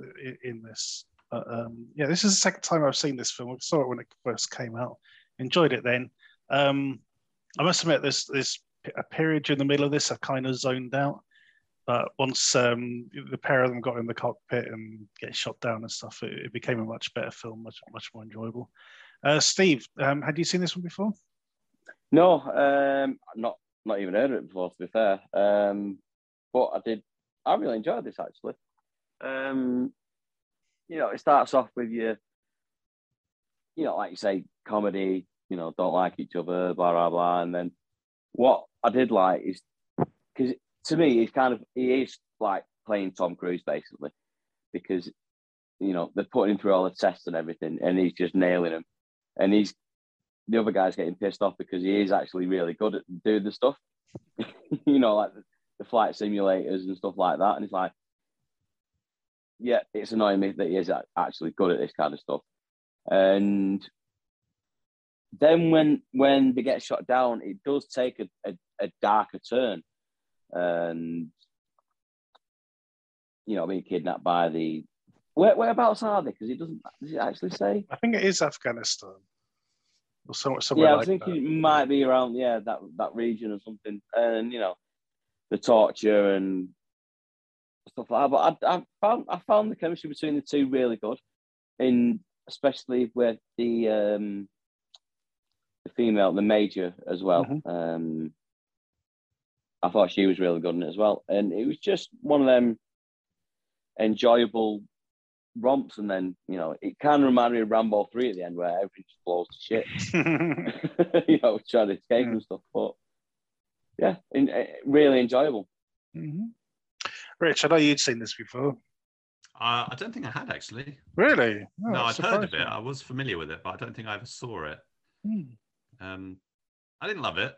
In this. Um, yeah, this is the second time I've seen this film. I saw it when it first came out. Enjoyed it then. Um, I must admit, there's there's a period during the middle of this I kind of zoned out. But once um, the pair of them got in the cockpit and get shot down and stuff, it, it became a much better film, much much more enjoyable. Uh, Steve, um, had you seen this one before? No, um, not not even heard of it before. To be fair, um, but I did. I really enjoyed this actually. Um, you know, it starts off with you, you know, like you say, comedy. You know, don't like each other, blah blah blah, and then what I did like is because to me, he's kind of he is like playing Tom Cruise basically, because you know they're putting him through all the tests and everything, and he's just nailing them, and he's the other guy's getting pissed off because he is actually really good at doing the stuff. you know, like the, the, flight simulators and stuff like that. And he's like, yeah, it's annoying me that he is actually good at this kind of stuff. And then when when they get shot down, it does take a, a, a darker turn. And you know, being kidnapped by the where, whereabouts are they? Because it doesn't does it actually say? I think it is Afghanistan or somewhere. somewhere yeah, I was thinking that. it might be around yeah that that region or something. And you know, the torture and stuff like that. But I, I found I found the chemistry between the two really good, in especially with the um the female, the major as well. Mm-hmm. Um, I thought she was really good in it as well, and it was just one of them enjoyable romps, and then you know it kind of reminded me of Rambo three at the end where everything just blows to shit. you know, trying to escape and stuff, but yeah, in, uh, really enjoyable. Mm-hmm. Rich, I know you'd seen this before. Uh, I don't think I had actually. Really? Oh, no, I'd heard of it. I was familiar with it, but I don't think I ever saw it. Hmm. Um, I didn't love it.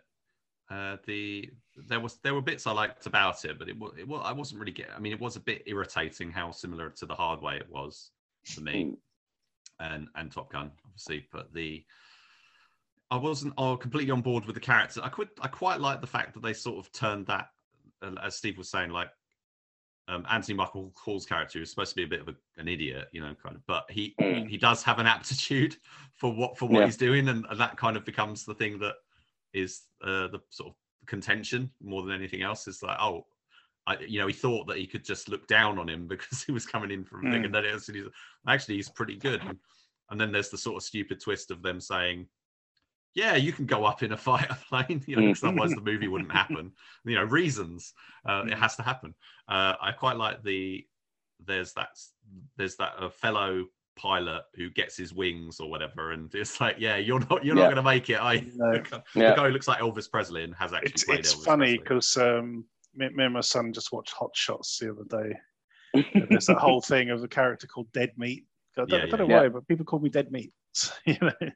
Uh, the there was there were bits I liked about it, but it was it was I wasn't really getting. I mean, it was a bit irritating how similar to the hard way it was for me, mm. and and Top Gun obviously. But the I wasn't oh, completely on board with the character. I could I quite like the fact that they sort of turned that, uh, as Steve was saying, like um, Anthony Michael Hall's character is supposed to be a bit of a, an idiot, you know, kind of, but he mm. he does have an aptitude for what for what yeah. he's doing, and, and, that kind of becomes the thing that is uh, the sort of contention more than anything else. Is like, oh, I, you know, he thought that he could just look down on him because he was coming in from mm. thing, and then he's, actually he's pretty good. And, and then there's the sort of stupid twist of them saying, yeah, you can go up in a fighter plane, you know, because otherwise the movie wouldn't happen. You know, reasons uh, it has to happen. Uh, I quite like the there's that there's that uh, fellow pilot who gets his wings or whatever, and it's like, yeah, you're not you're yeah. not going to make it. I no. the yeah. guy who looks like Elvis Presley and has actually it's, played it's Elvis funny because um, me, me, and my son just watched Hot Shots the other day. there's that whole thing of a character called Dead Meat. I don't, yeah, I don't know why, but people call me Dead Meat. you know.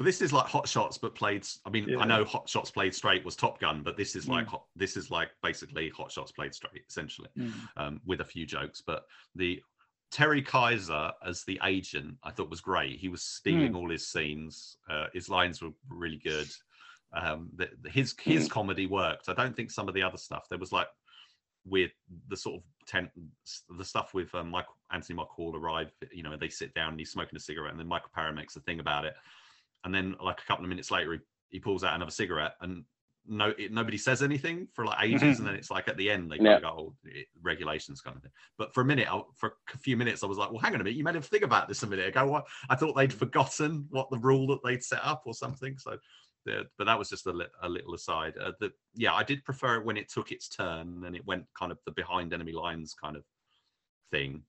Well, this is like Hot Shots, but played. I mean, yeah. I know Hot Shots played straight was Top Gun, but this is like mm. hot, this is like basically Hot Shots played straight, essentially, mm. um, with a few jokes. But the Terry Kiser as the agent, I thought was great. He was stealing mm. all his scenes. Uh, his lines were really good. Um, the, his his mm. comedy worked. I don't think some of the other stuff. There was like with the sort of ten, the stuff with um, Michael Anthony Michael Hall arrive. You know, they sit down and he's smoking a cigarette, and then Michael Paré makes a thing about it and then like a couple of minutes later he, he pulls out another cigarette and no it, nobody says anything for like ages mm-hmm. and then it's like at the end they yeah. go oh, regulations kind of thing but for a minute I, for a few minutes i was like well hang on a minute you made him think about this a minute ago what i thought they'd forgotten what the rule that they'd set up or something so yeah, but that was just a, li- a little aside uh, the, yeah i did prefer it when it took its turn and it went kind of the behind enemy lines kind of thing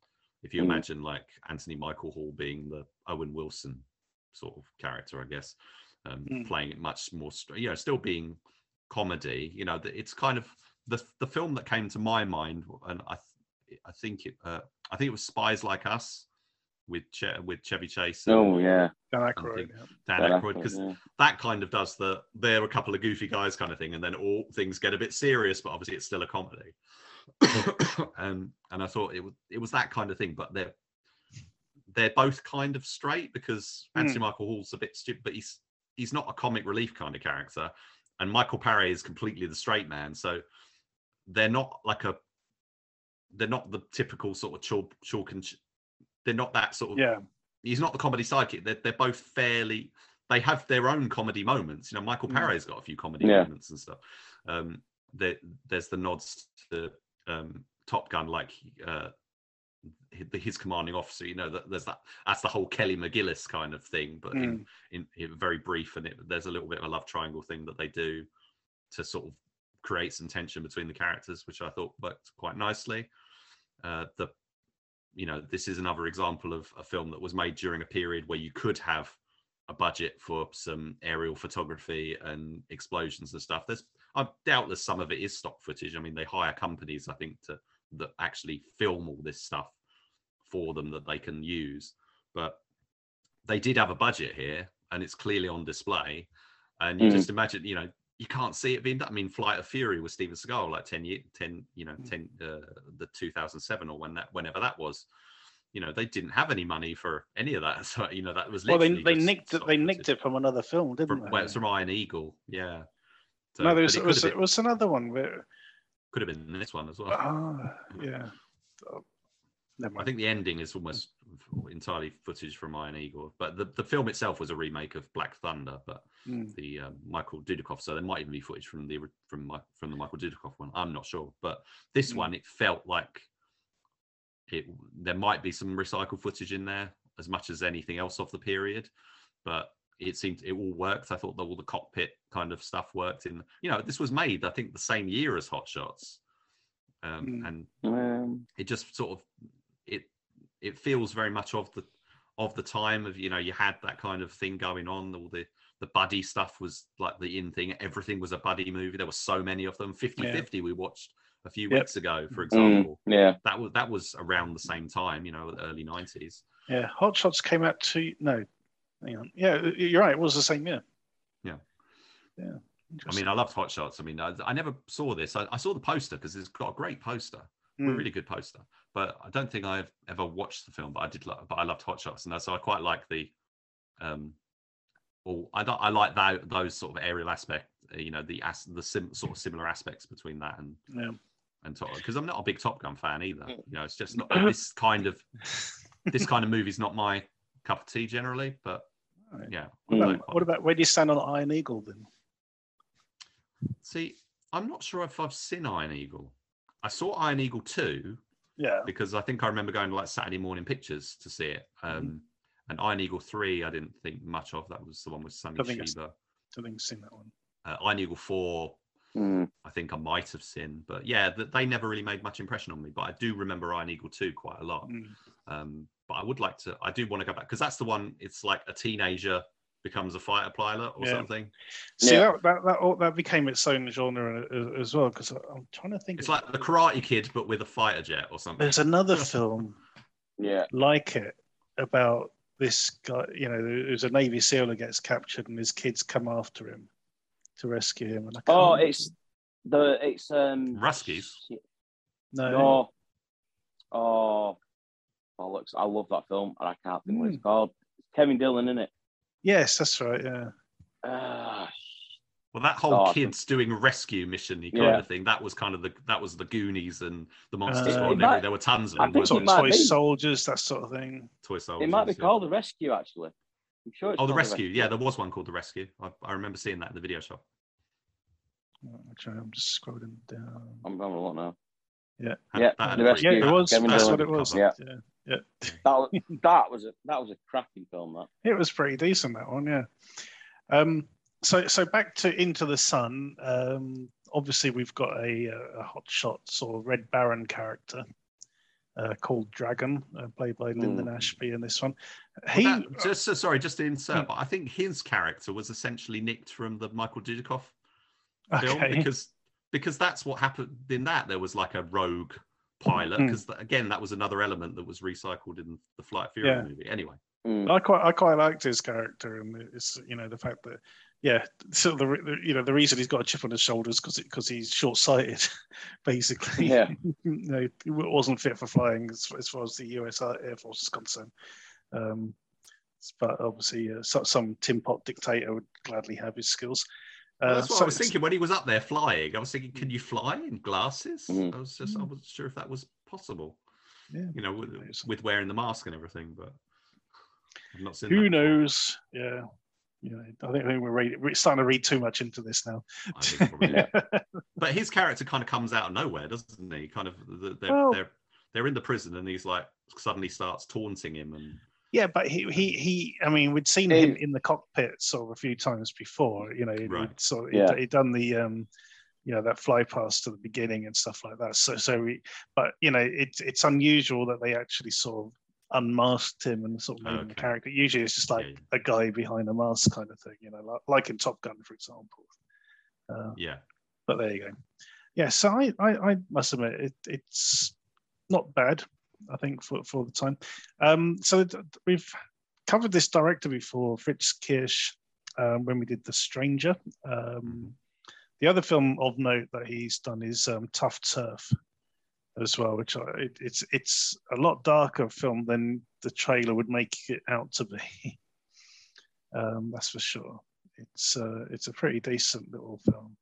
if you mm. imagine like anthony michael hall being the owen wilson sort of character, I guess, um, mm. playing it much more, you know, still being comedy. You know, it's kind of the the film that came to my mind, and I I think it uh, I think it was Spies Like Us with che- with Chevy Chase. And, oh yeah, Dan Aykroyd. Dan Aykroyd, because yeah. that kind of does the they're a couple of goofy guys kind of thing, and then all things get a bit serious, but obviously it's still a comedy. and and I thought it was it was that kind of thing, but they're they're both kind of straight because mm. Anthony Michael Hall's a bit stupid, but he's he's not a comic relief kind of character, and Michael Paré is completely the straight man. So they're not like a they're not the typical sort of chalk, chalk and ch- they're not that sort of yeah. He's not the comedy sidekick. They're they're both fairly. They have their own comedy moments. You know, Michael mm. Paré's got a few comedy yeah. moments and stuff. Um, there, there's the nods to um, Top Gun, like uh, his commanding officer you know that there's that that's the whole kelly mcgillis kind of thing but mm. in, in, in, very brief and it, there's a little bit of a love triangle thing that they do to sort of create some tension between the characters which i thought worked quite nicely. Uh, the you know this is another example of a film that was made during a period where you could have a budget for some aerial photography and explosions and stuff. There's i doubtless some of it is stock footage. I mean they hire companies i think to that actually film all this stuff for them that they can use. But they did have a budget here, and it's clearly on display. And you Mm. just imagine, you know, you can't see it being done. I mean, Flight of Fury with Steven Seagal, like 10 year, 10, you know, 10, uh, the 2007 or when that, whenever that was, you know, they didn't have any money for any of that. So, you know, that was Well, they they nicked it. They nicked it from another film, didn't From, they? well, it's from Iron Eagle. Yeah. So, no, there was, it was, it was another one. Where, could have been this one as well. ah, yeah. Oh, I think the ending is almost entirely footage from Iron Eagle, but the, the film itself was a remake of Black Thunder, but Mm. the um, Michael Dudikoff. So there might even be footage from the from from the Michael Dudikoff one. I'm not sure, but this Mm. one it felt like it. There might be some recycled footage in there as much as anything else of the period, but it seemed it all worked. I thought that all the cockpit kind of stuff worked. In you know this was made I think the same year as Hot Shots, um, Mm. and Um, it just sort of it it feels very much of the of the time of you know you had that kind of thing going on all the the buddy stuff was like the in thing everything was a buddy movie there were so many of them 50 Yeah. 50 we watched a few Yep. weeks ago for mm, example yeah. that was that was around the same time you know the early 90s Yeah, Hot Shots came out to no, hang on. Yeah, you're right. It was the same year. Yeah. Yeah. i mean i loved hot shots i mean i, I never saw this I, I saw the poster because it's got a great poster Mm. really good poster. But I don't think I've ever watched the film. But I did, but I loved Hot Shots, and so I quite like the, um, or I don't, I like that those sort of aerial aspect. uh, You know, the as the sim, sort of similar aspects between that and Yeah. and Top because I'm not a big Top Gun fan either. You know, it's just not this kind of this kind of movie's not my cup of tea generally. But Right. yeah, What I about, like what about where do you stand on Iron Eagle then? See, I'm not sure if I've seen Iron Eagle. I saw Iron Eagle 2 Yeah. because I think I remember going to like Saturday morning pictures to see it. Mm-hmm. Um, and Iron Eagle 3, I didn't think much of. That was the one with Sammy I think it's- I think I've seen that one. Uh, Iron Eagle 4, Mm. I think I might have seen. But yeah, th- they never really made much impression on me. But I do remember Iron Eagle 2 quite a lot. Mm. Um, but I would like to, I do want to go back because that's the one, it's like a teenager becomes a fighter pilot or Yeah. something. See Yeah. that, that that that became its own genre as, as well because I'm trying to think. It's of- like the Karate Kid, but with a fighter jet or something. there's another film Yeah. like it about this guy. You know, there's a Navy SEAL that gets captured and his kids come after him to rescue him. And I Oh, can't- it's the it's um Russkies? no. No. Oh, looks. I love that film, and I can't think what Hmm. it's called. It's Kevin Dillon in it. Yes, that's right. Yeah. Ah, Well, that whole Awesome. kids doing rescue mission kind Yeah. of thing, that was kind of the that was the Goonies and the Monster Uh, Squad. It and everything. might- there were tons of I them. think Sort of toy be. soldiers, that sort of thing. Toy soldiers. it might be yeah. called The Rescue, actually. I'm sure. It's Oh, the called rescue. Yeah, there was one called the rescue. I, I remember seeing that in the video shop. Actually, I'm just scrolling down. I'm having a look now. Yeah, Yeah, that The Rescue. Yeah, it that- was. Kevin That's what it was. Yeah. Yeah. Yeah. That was, that was a that was a cracking film. That. It was pretty decent that one, yeah. Um, so so back to Into the Sun. Um, obviously, we've got a, a hot shot sort of Red Baron character uh, called Dragon, uh, played by Linden Ashby in this one. He Well, that- just so, sorry, just to insert, Hmm. but I think his character was essentially nicked from the Michael Dudikoff film because because that's what happened in that. There was like a rogue pilot Hmm. because again, that was another element that was recycled in the Flight of Fury Yeah. movie. Anyway, Mm. I quite I quite liked his character, and it's you know the fact that yeah, so the, the you know the reason he's got a chip on his shoulders because because he's short sighted, basically. Yeah. you know, he wasn't fit for flying as, as far as the U.S. Air Force is concerned. Um, but obviously, uh, so, some tin pot dictator would gladly have his skills. Well, Uh, that's what so I was thinking when he was up there flying. I was thinking, can you fly in glasses? Mhm. I was just, I wasn't sure if that was possible. Yeah. You know, with, with wearing the mask and everything, but I've not seen. Who before. knows? Yeah. You know, I think, I think we're, read, we're starting to read too much into this now. I think probably. Yeah. But his character kind of comes out of nowhere, doesn't he? Kind of, they're, well, they're they're in the prison, and he's like suddenly starts taunting him, and Yeah, but he he he. I mean, we'd seen him in the cockpit sort of a few times before. You know, he'd, Right. he'd sort of, Yeah. he'd, he'd done the um, you know, that fly past to the beginning and stuff like that. So so we, but you know, it's it's unusual that they actually sort of unmasked him and sort of made him a character. Usually, it's just like Yeah. a guy behind a mask kind of thing. You know, like, like in Top Gun, for example. Uh, yeah, but there you go. Yeah, so I, I, I must admit it, it's not bad. I think for, for the time. Um, so we've covered this director before, Fritz Kiersch, um, when we did The Stranger. Um, the other film of note that he's done is um, Tuff Turf as well, which I, it, it's it's a lot darker film than the trailer would make it out to be. Um, that's for sure. It's uh, it's a pretty decent little film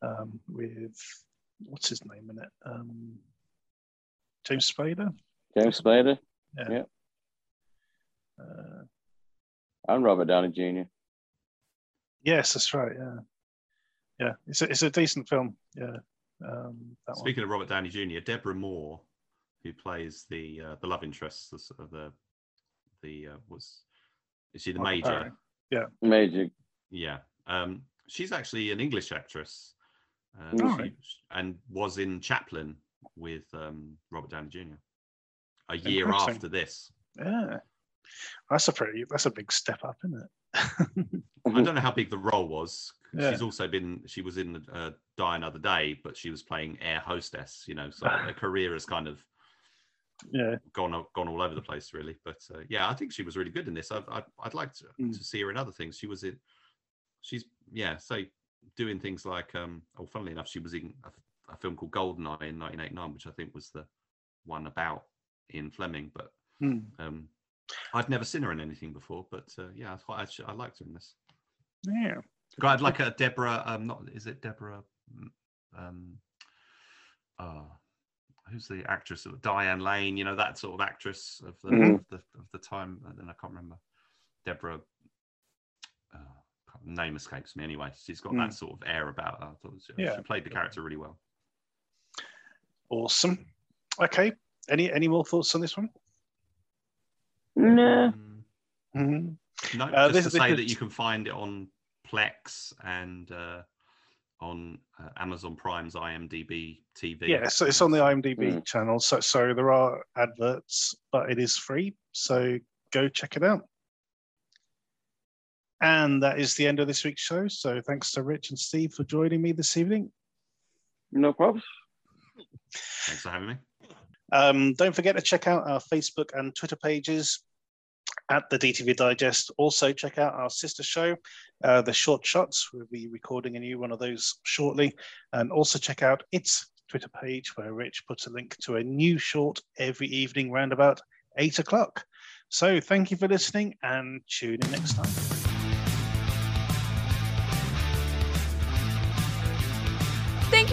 um, with what's his name in it? Um, James Spader. James Spader. Yeah. Yeah. Uh, And Robert Downey Jr. yes, that's right. Yeah, yeah. It's a, it's a decent film. Yeah. Um, that one. Speaking of Robert Downey Jr., Deborah Moore, who plays the uh, the love interest, the of the the uh, was is she the Michael major? Yeah, Major. Yeah, um, she's actually an English actress, uh, Oh, she- right. and was in Chaplin with um, Robert Downey Jr. A year after this. Yeah, that's a pretty. That's a big step up, isn't it? I don't know how big the role was. Yeah. She's also been. She was in uh, Die Another Day, but she was playing air hostess. You know, so her career has kind of yeah, gone gone all over the place, really. But uh, yeah, I think she was really good in this. I'd I'd, I'd like to, Mm. to see her in other things. She was in. She's yeah, so doing things like um. Oh, funnily enough, she was in a, film called Goldeneye in 1989, which I think was the one about Ian Fleming. But Hmm. um, I'd never seen her in anything before. But uh, yeah, I thought I'd, I liked her in this. yeah. I'd like a Deborah. Um, not is it Deborah? Um, uh, who's the actress of Diane Lane? You know that sort of actress of the Mhm. of the, of the time. And then I can't remember. Deborah. Uh, name escapes me. Anyway, she's got Mm. that sort of air about her. I thought she, Yeah. she played the character really well. Awesome. Okay. Any any more thoughts on this one? Nah. Mm, Mm-hmm. No, Uh, just this- to this say is- that you can find it on Plex and uh, on uh, Amazon Prime's IMDb TV. Yeah, so it's on the IMDb Mm. channel. So so there are adverts, but it is free. So go check it out. And that is the end of this week's show. So thanks to Rich and Steve for joining me this evening. No problems. Thanks for having me. Um, don't forget to check out our Facebook and Twitter pages at the DTV Digest. Also, check out our sister show, uh, The Short Shots. We'll be recording a new one of those shortly. And also, check out its Twitter page where Rich puts a link to a new short every evening round about eight o'clock. So, thank you for listening and tune in next time.